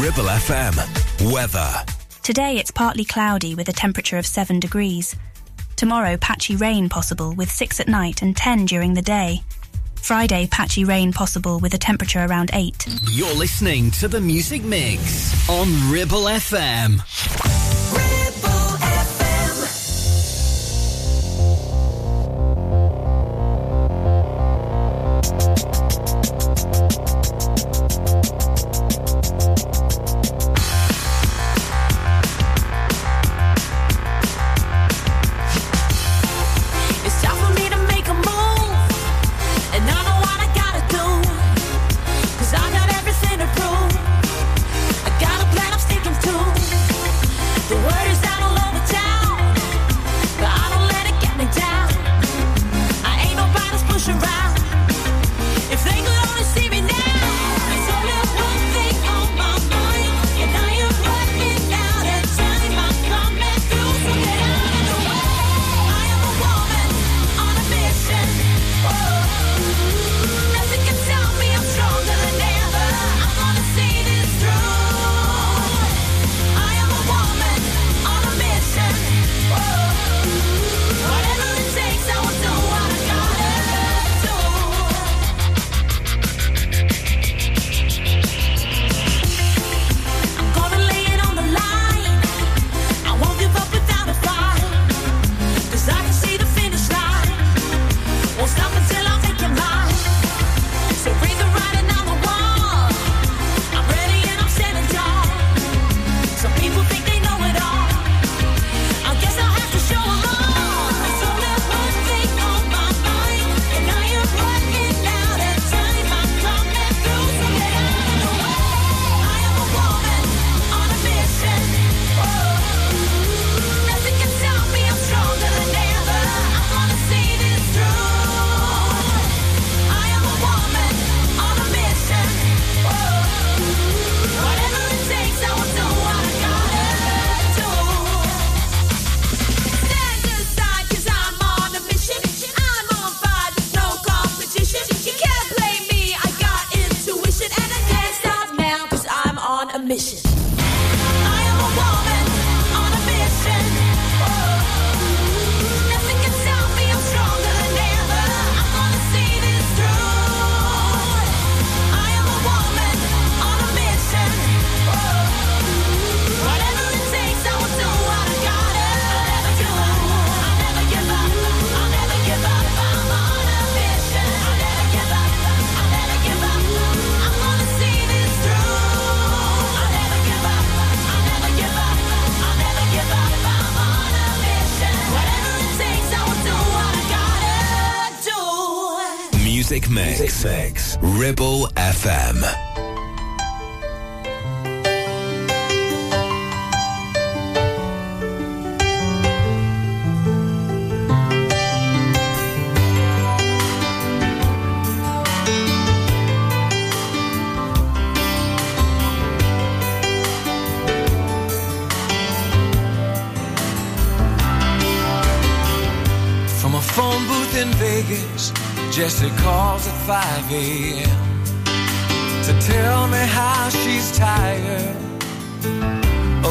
Ribble FM. Weather. Today it's partly cloudy with a temperature of 7 degrees. Tomorrow, patchy rain possible with 6 at night and 10 during the day. Friday, patchy rain possible with a temperature around 8. You're listening to The Music Mix on Ribble FM.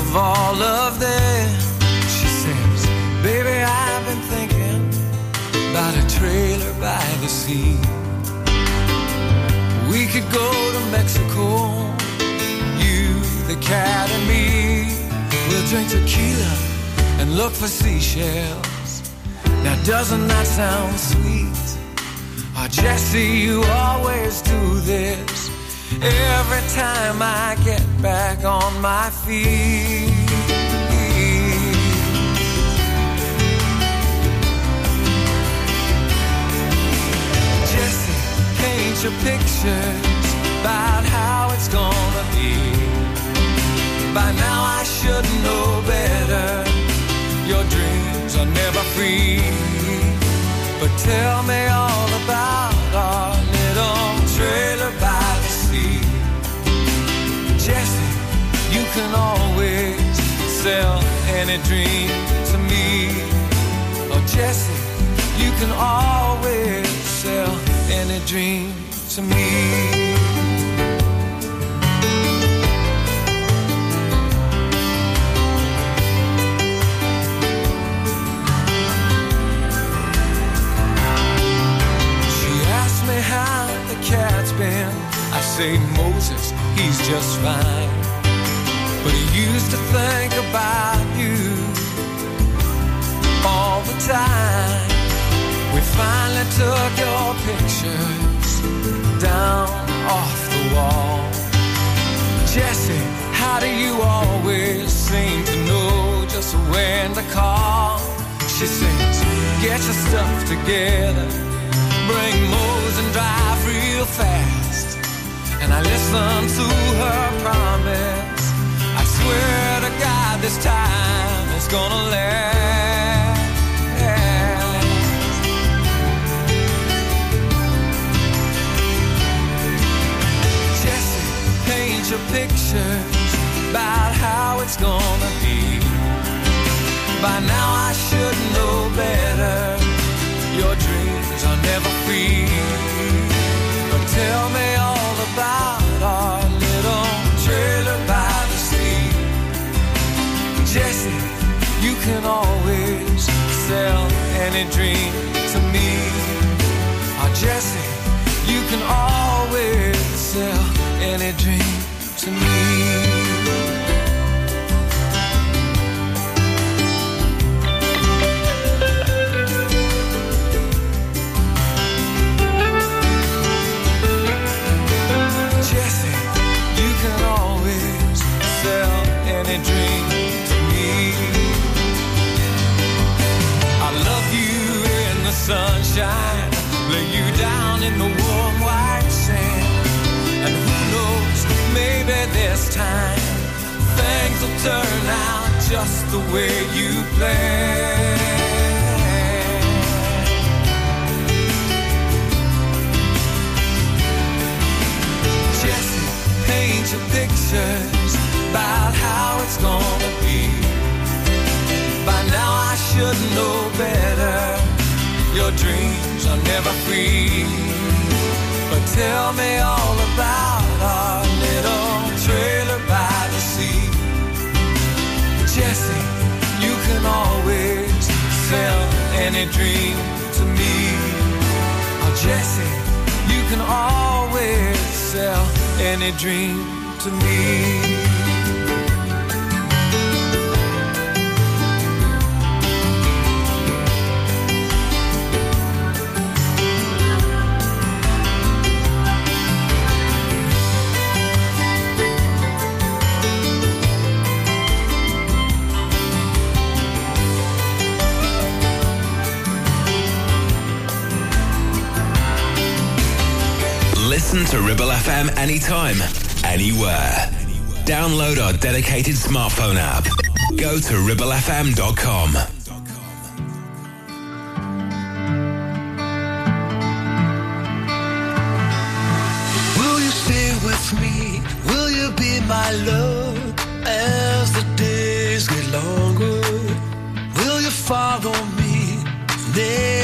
of all of this. She says, Baby, I've been thinking about a trailer by the sea. We could go to Mexico, you, the cat, and me. We'll drink tequila and look for seashells. Now, doesn't that sound sweet? Oh, Jesse, you always do this every time I get back on my feet. your pictures about how it's gonna be. By now I should know better. Your dreams are never free. But tell me all about our little trailer by the sea. Jesse, you can always sell any dream to me. Oh, Jesse, you can always sell any dream to me. how the cat's been. I say, Moses, he's just fine. But he used to think about you all the time. We finally took your picture down off the wall. Jesse, how do you always seem to know just when to call? She says, get your stuff together, bring Mose and drive real fast. And I listen to her promise. I swear to God, this time it's gonna last. Pictures about how it's gonna be. By now I should know better. Your dreams are never free. But tell me all about our little trailer by the sea. Jesse, you can always sell any dream to me. Oh, Jesse, you can always sell any dream to me. You can always sell any dream to me. I love you in the sunshine, lay you down in the maybe this time things will turn out just the way you planned. Jesse, paint your pictures about how it's gonna be. By now I should know better. Your dreams are never free. But tell me all about our any dream to me. Oh, Jesse, you can always sell any dream to me. Listen to Ribble FM anytime, anywhere. Download our dedicated smartphone app. Go to ribblefm.com. Will you stay with me? Will you be my love as the days get longer? Will you follow me? Never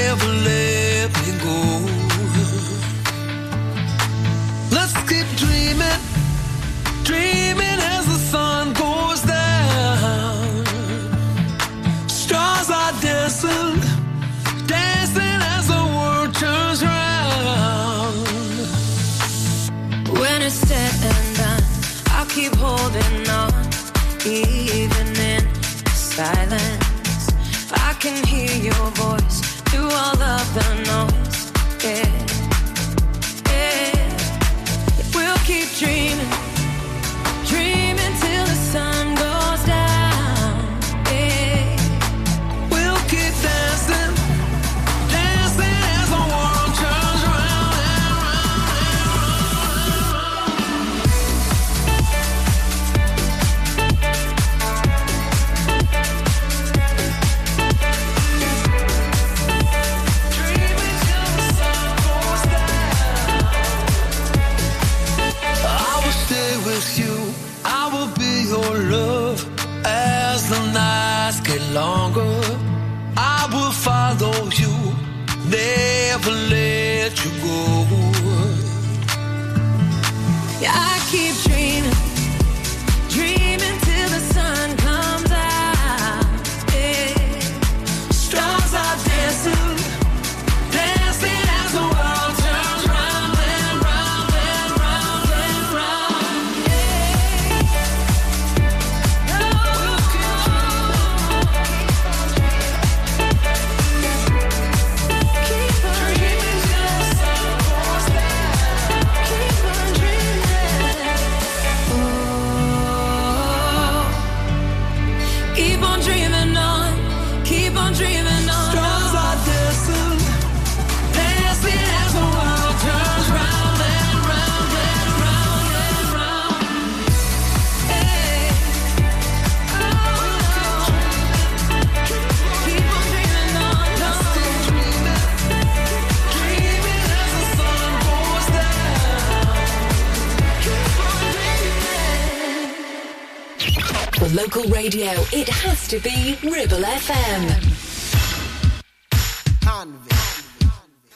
it has to be Ribble FM.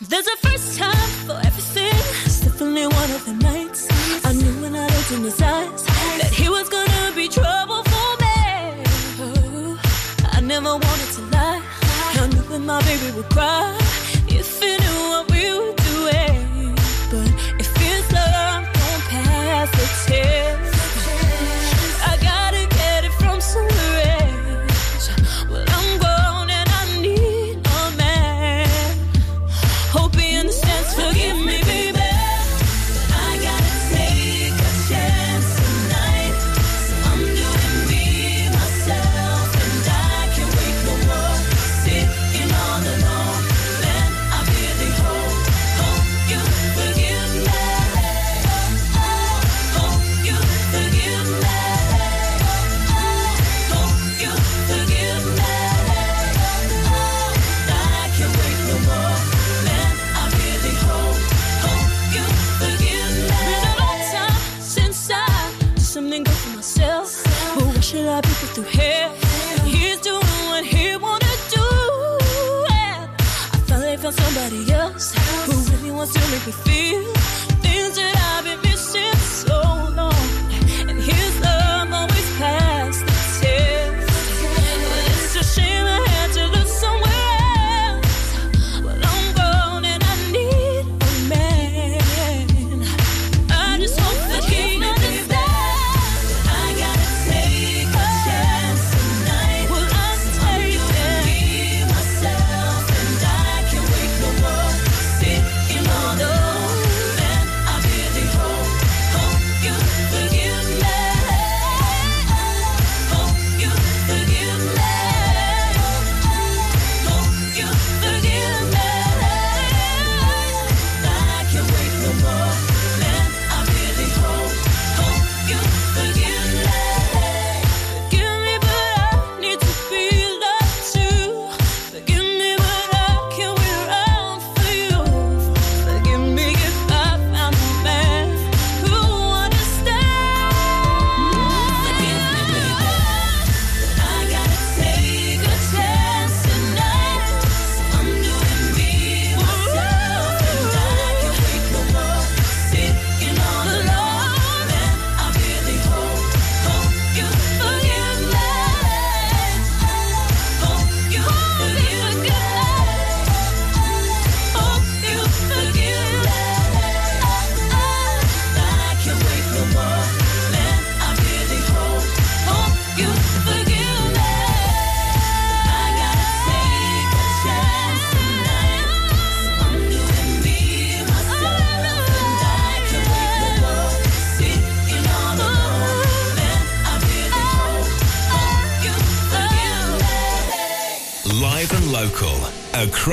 There's a first time for everything. Definitely one of the nights. I knew when I looked in his eyes that he was gonna be trouble for me. Oh, I never wanted to lie. I knew that my baby would cry.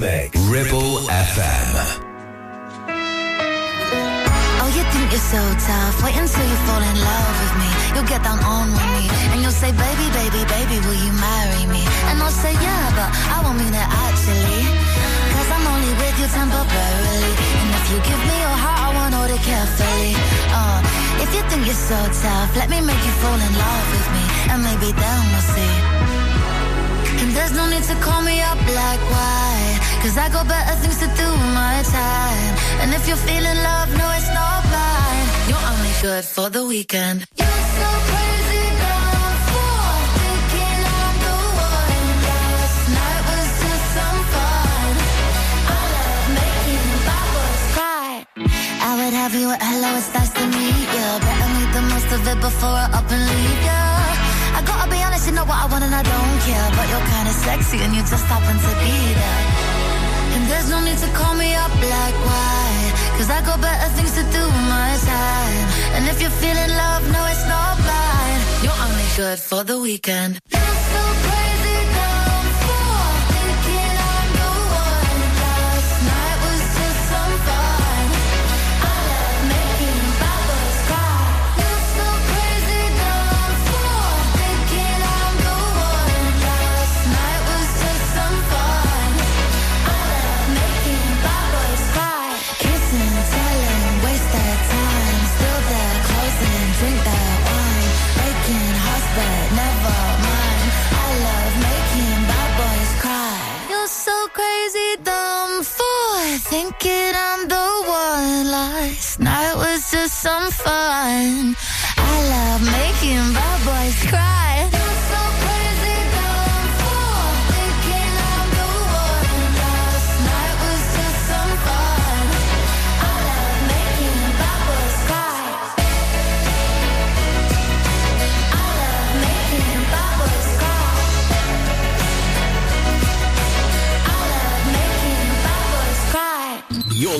Mix. Ribble FM. Oh, you think you're so tough. Wait until you fall in love with me. You'll get down on one knee. And you'll say, baby, baby, baby, will you marry me? And I'll say, yeah, but I won't mean it actually. Cause I'm only with you temporarily. And if you give me your heart, I want hold it carefully. Uh, if you think you're so tough, let me make you fall in love with me. And maybe then we'll see. And there's no need to call me up like why? Cause I got better things to do with my time. And if you're feeling love, no it's not blind You're only good for the weekend. You're so crazy, I would have you at hello, it's nice to meet ya. Better make the most of it before I up and leave ya know what I want and I don't care But you're kinda sexy and you just happen to be there. And there's no need to call me up like why? Cause I got better things to do with my time. And if you're feeling love, no it's not blind You're only good for the weekend Thinking I'm the one Last night was just some fun. I love making bad boys cry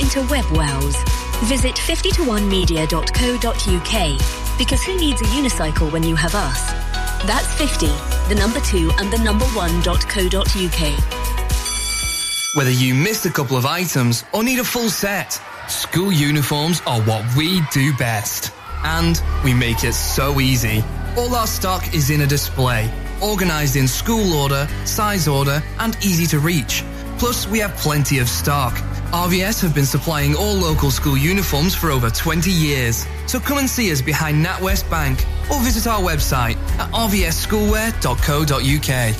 into web wows. Visit 50to1media.co.uk because who needs a unicycle when you have us? That's 50, the number 2 and the number 1.co.uk. Whether you missed a couple of items or need a full set, school uniforms are what we do best. And we make it so easy. All our stock is in a display, organized in school order, size order, and easy to reach. Plus, we have plenty of stock. RVS have been supplying all local school uniforms for over 20 years. So come and see us behind NatWest Bank or visit our website at rvsschoolwear.co.uk.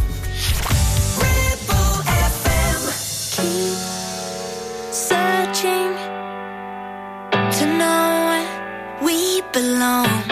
Searching to know where we belong.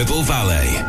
Ribble Valley.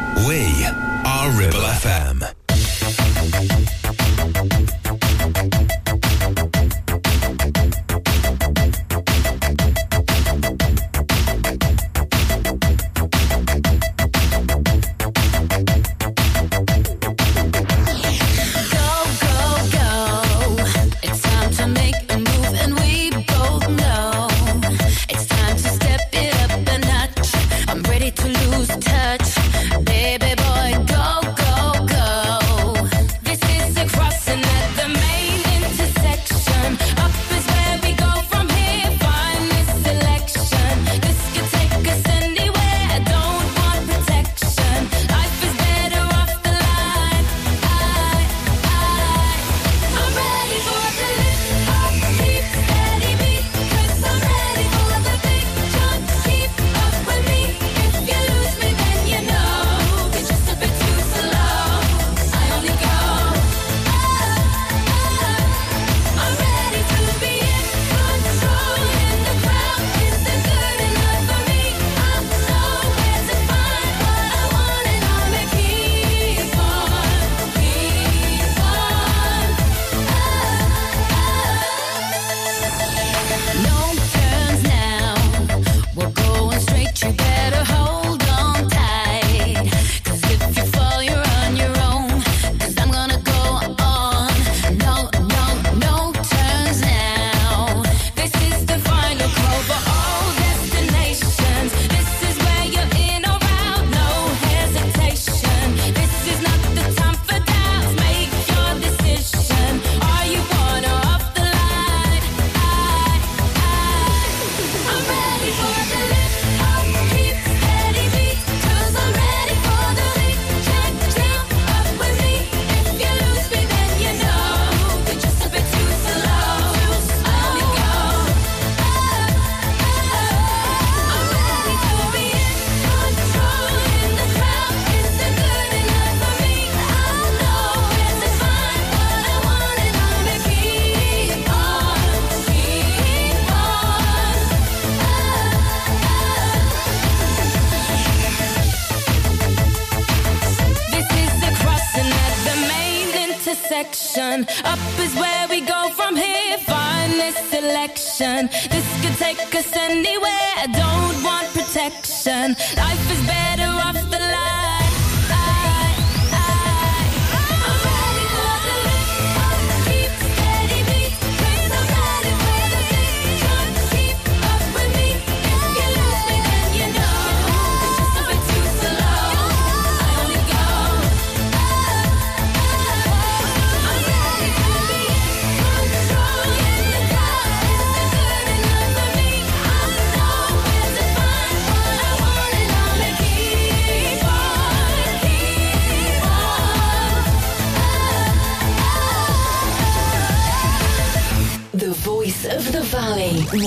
Cause anyway, I don't want protection. Life is better.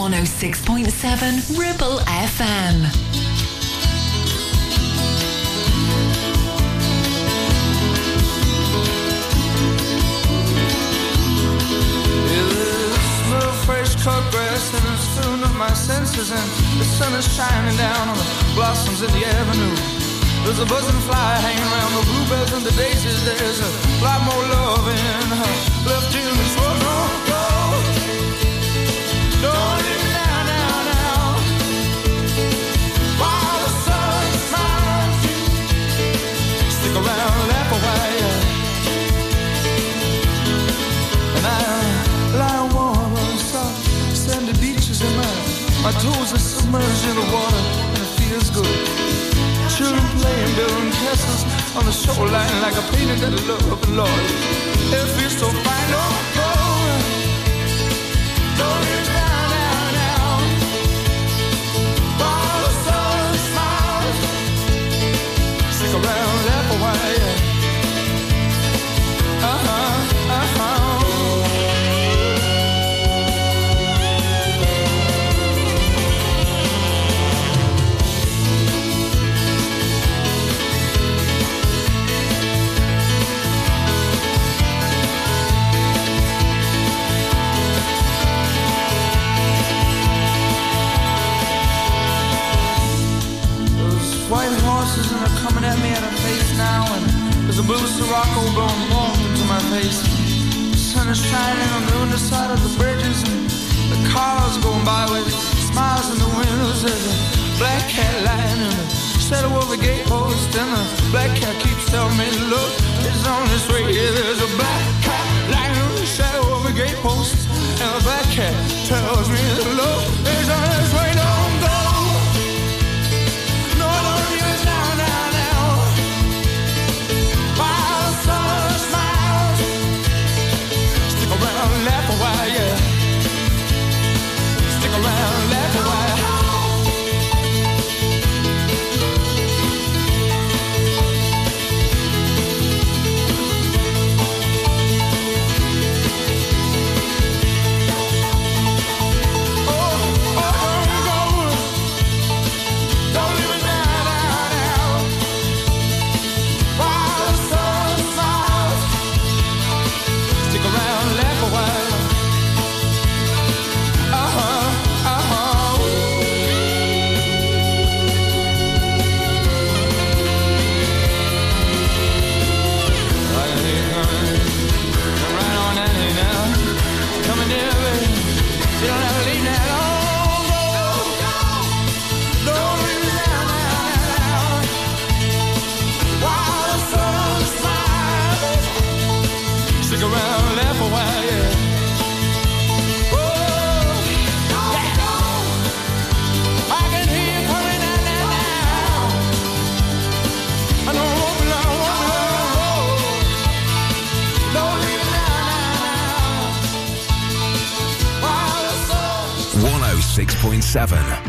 106.7 Ribble FM. cut grass and it's filling up my senses and the sun is shining down on the blossoms in the avenue. There's a buzzing fly hanging around the bluebells and the daisies. There's a lot more love in her left in this world. toes are submerged in the water and it feels good. Children playing, building castles on the shoreline like a painting that love of the Lord. It feels so fine, oh. Don't you down, down, down. Borrow soul and smile. Stick around, laugh a yeah. Uh huh, uh huh. 7.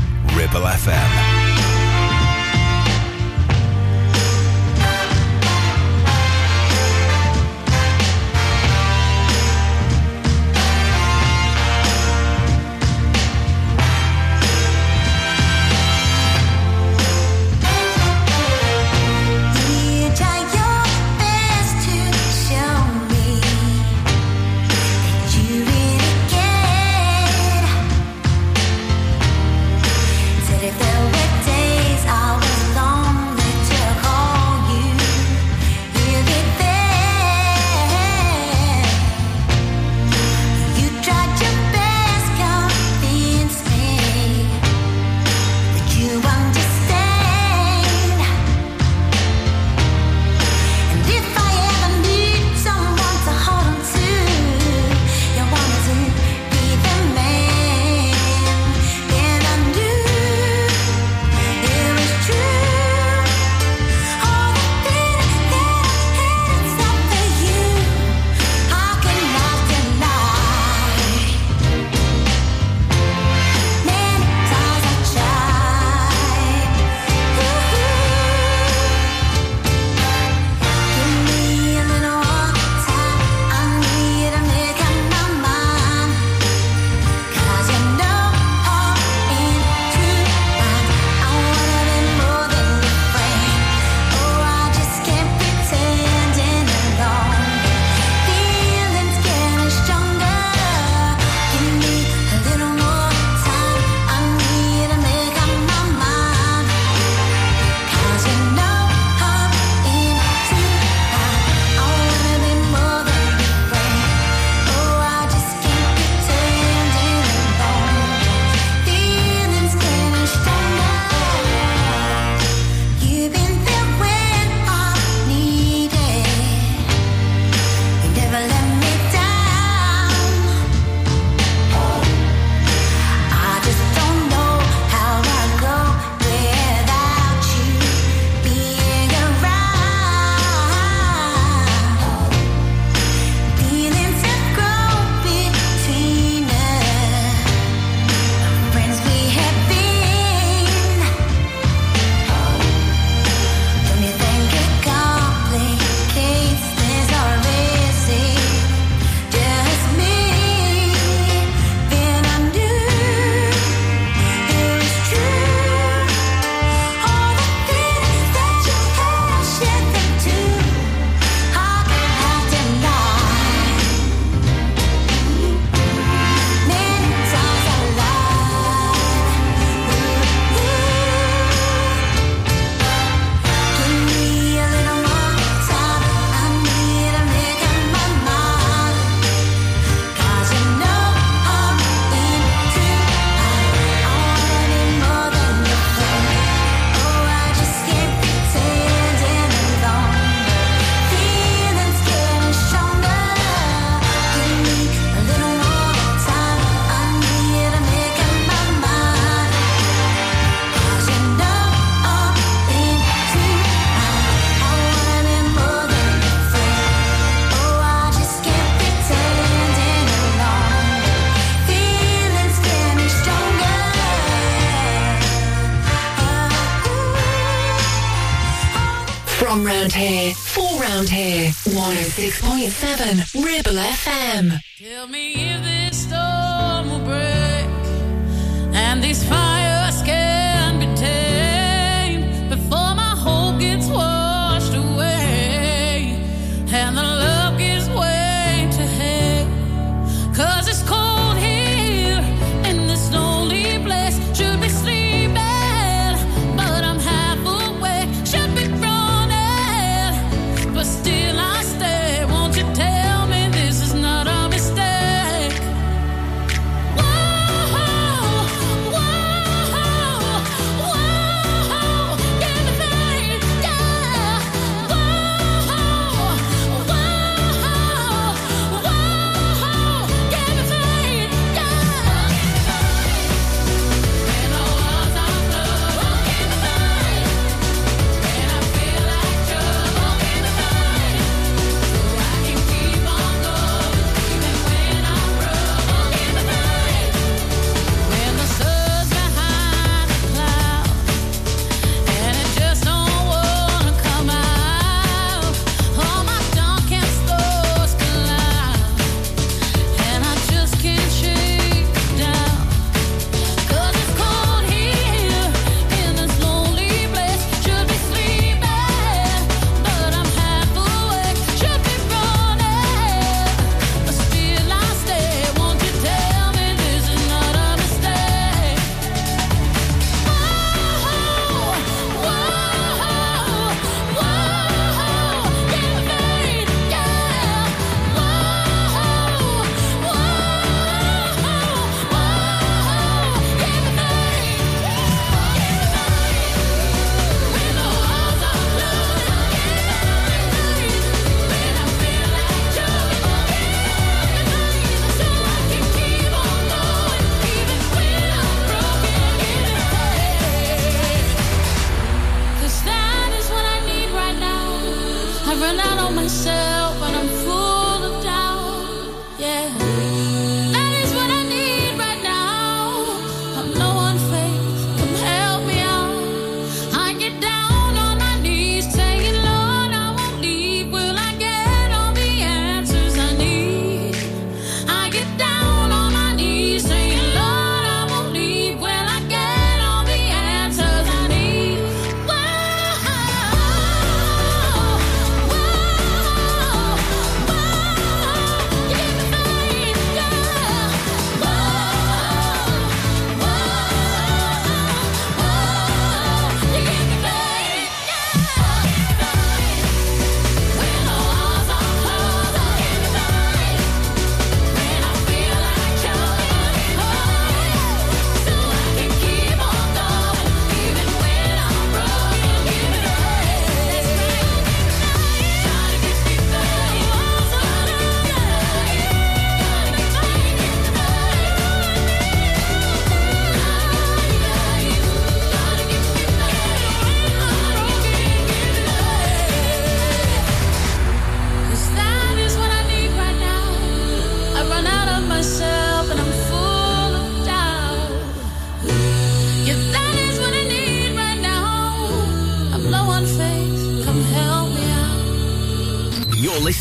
106.7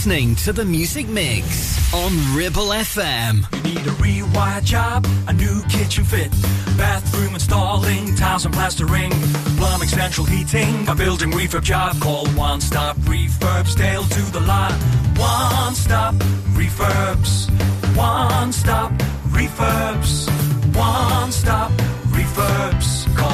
listening to the Music Mix on Ribble FM. Need a rewire job, a new kitchen fit, bathroom installing, tiles and plastering, plumbing, central heating, a building refurb job. Call One Stop Refurbs, to the lot. One Stop Refurbs, One Stop Refurbs, One Stop Refurbs. Call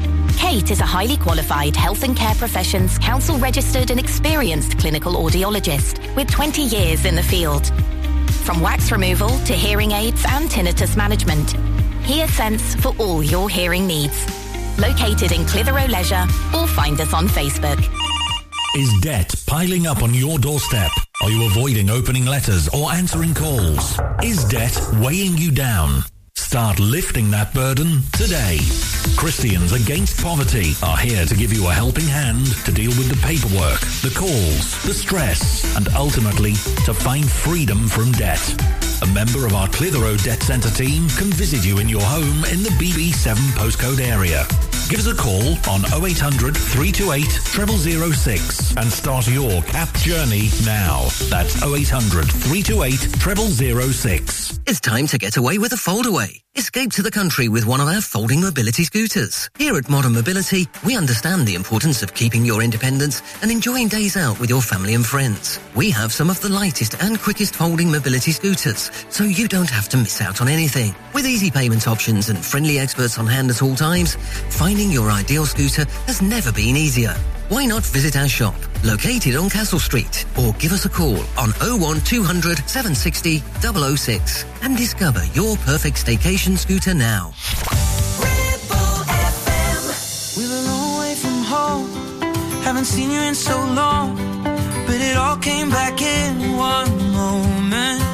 Kate is a highly qualified health and care professions council registered and experienced clinical audiologist with 20 years in the field. From wax removal to hearing aids and tinnitus management, HearSense for all your hearing needs. Located in Clitheroe Leisure or find us on Facebook. Is debt piling up on your doorstep? Are you avoiding opening letters or answering calls? Is debt weighing you down? Start lifting that burden today. Christians Against Poverty are here to give you a helping hand to deal with the paperwork, the calls, the stress, and ultimately to find freedom from debt. A member of our Clitheroe Debt Centre team can visit you in your home in the BB7 postcode area. Give us a call on 0800 328 0006 and start your CAP journey now. That's 0800 328 0006. It's time to get away with a foldaway. Escape to the country with one of our folding mobility scooters. Here at Modern Mobility, we understand the importance of keeping your independence and enjoying days out with your family and friends. We have some of the lightest and quickest folding mobility scooters, so you don't have to miss out on anything. With easy payment options and friendly experts on hand at all times, finding your ideal scooter has never been easier. Why not visit our shop, located on Castle Street, or give us a call on 01200 760 006 and discover your perfect staycation scooter now. Haven't seen you in so long. But it all came back in one moment.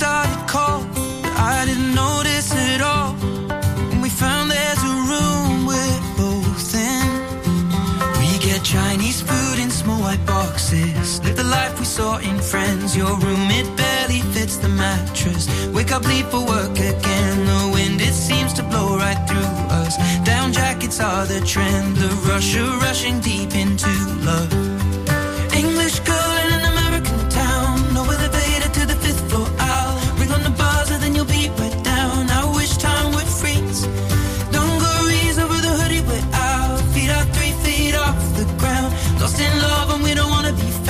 And started cold. But I didn't notice at all. When we found there's a room we're both in. We get Chinese food in small white boxes. Live the life we saw in Friends. Your room, it barely fits the mattress. Wake up, leave for work again. The wind, it seems to blow right through us. Down jackets are the trend. The rush of rushing deep into love. Lost in love and we don't wanna be found.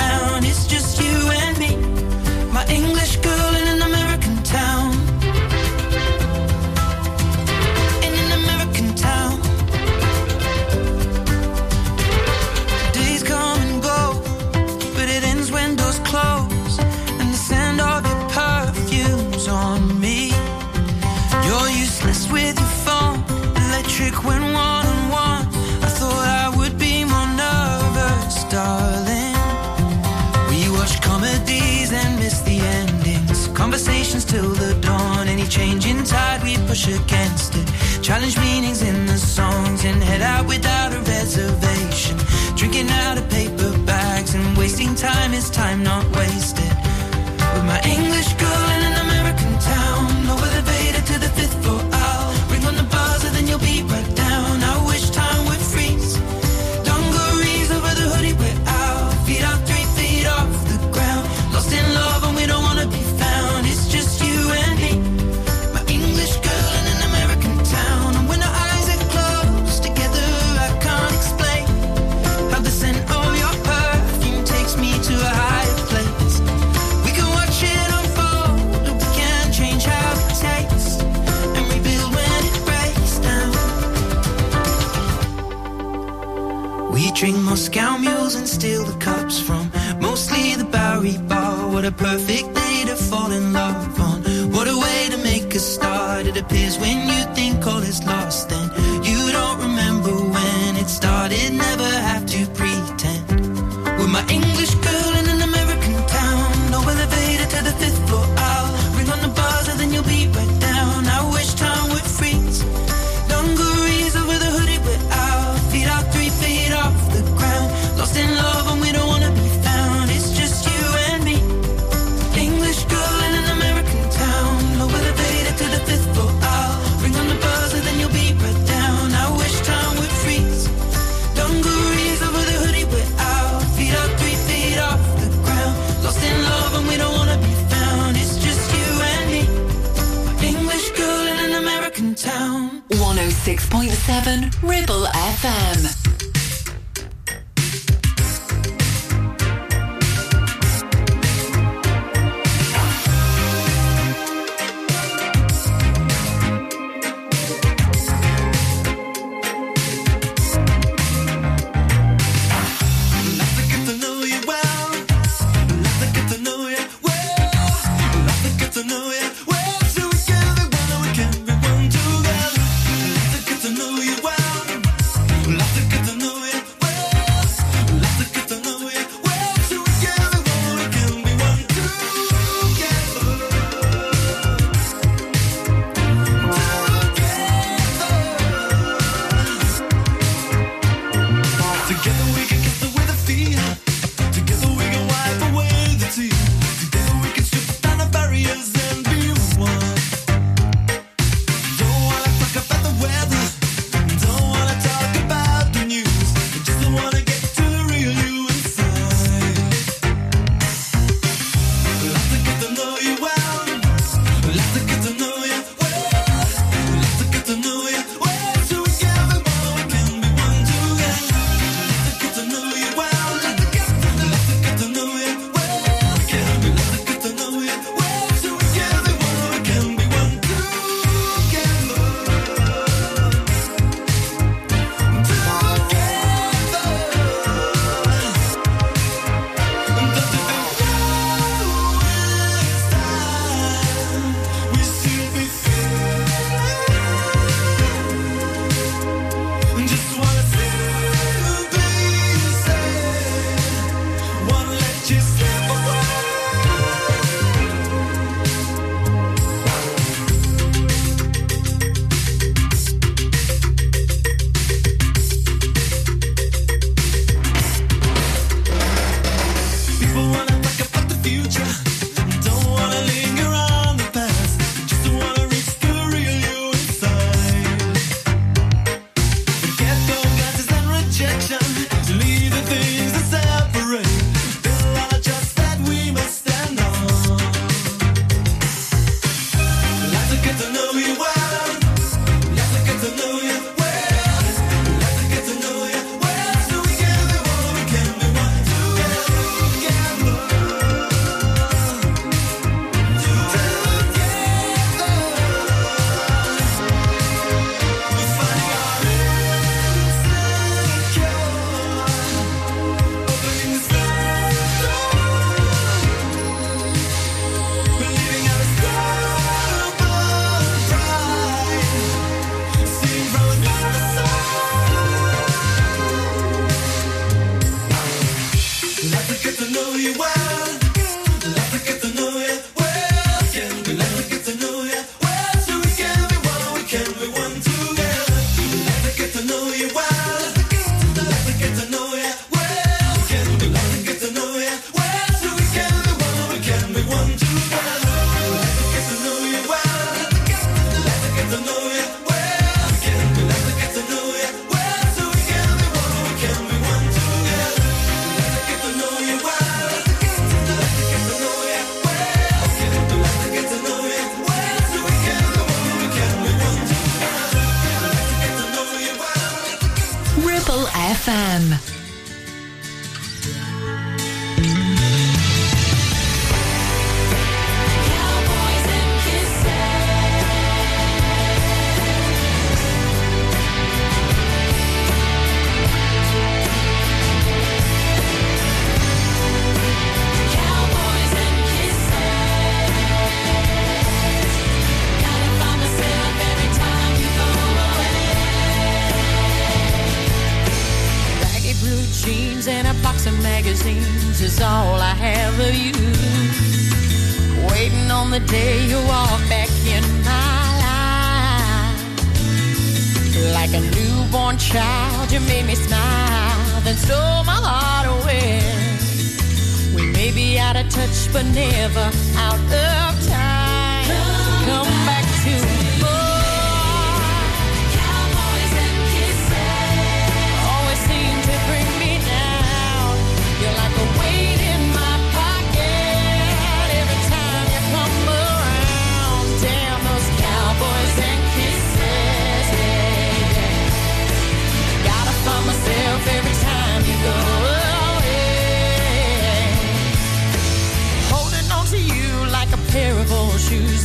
Push against it. Challenge meanings in the songs and head out without a reservation. Drinking out of paper bags and wasting time is time not wasted. With my English perfect day to fall in love on. What a way to make a start. It appears when you think all is lost,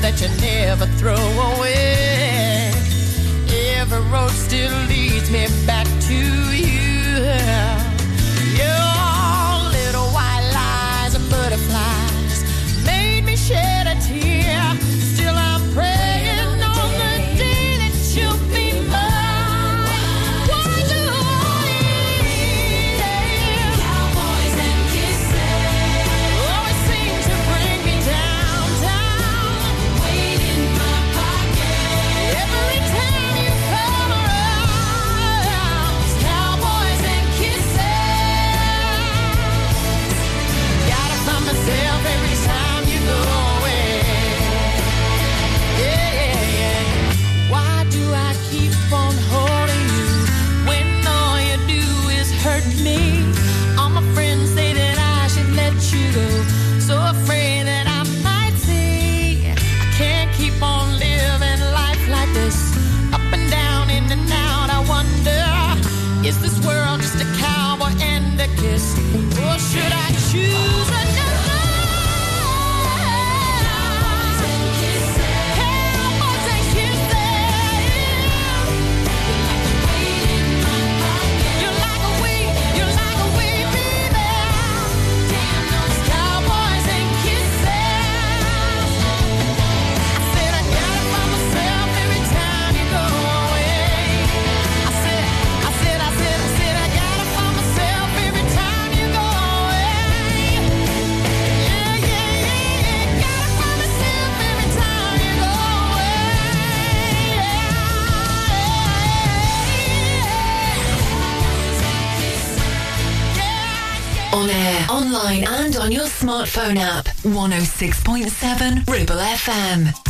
that you need. On air, online, and on your smartphone app. 106.7 Ribble FM.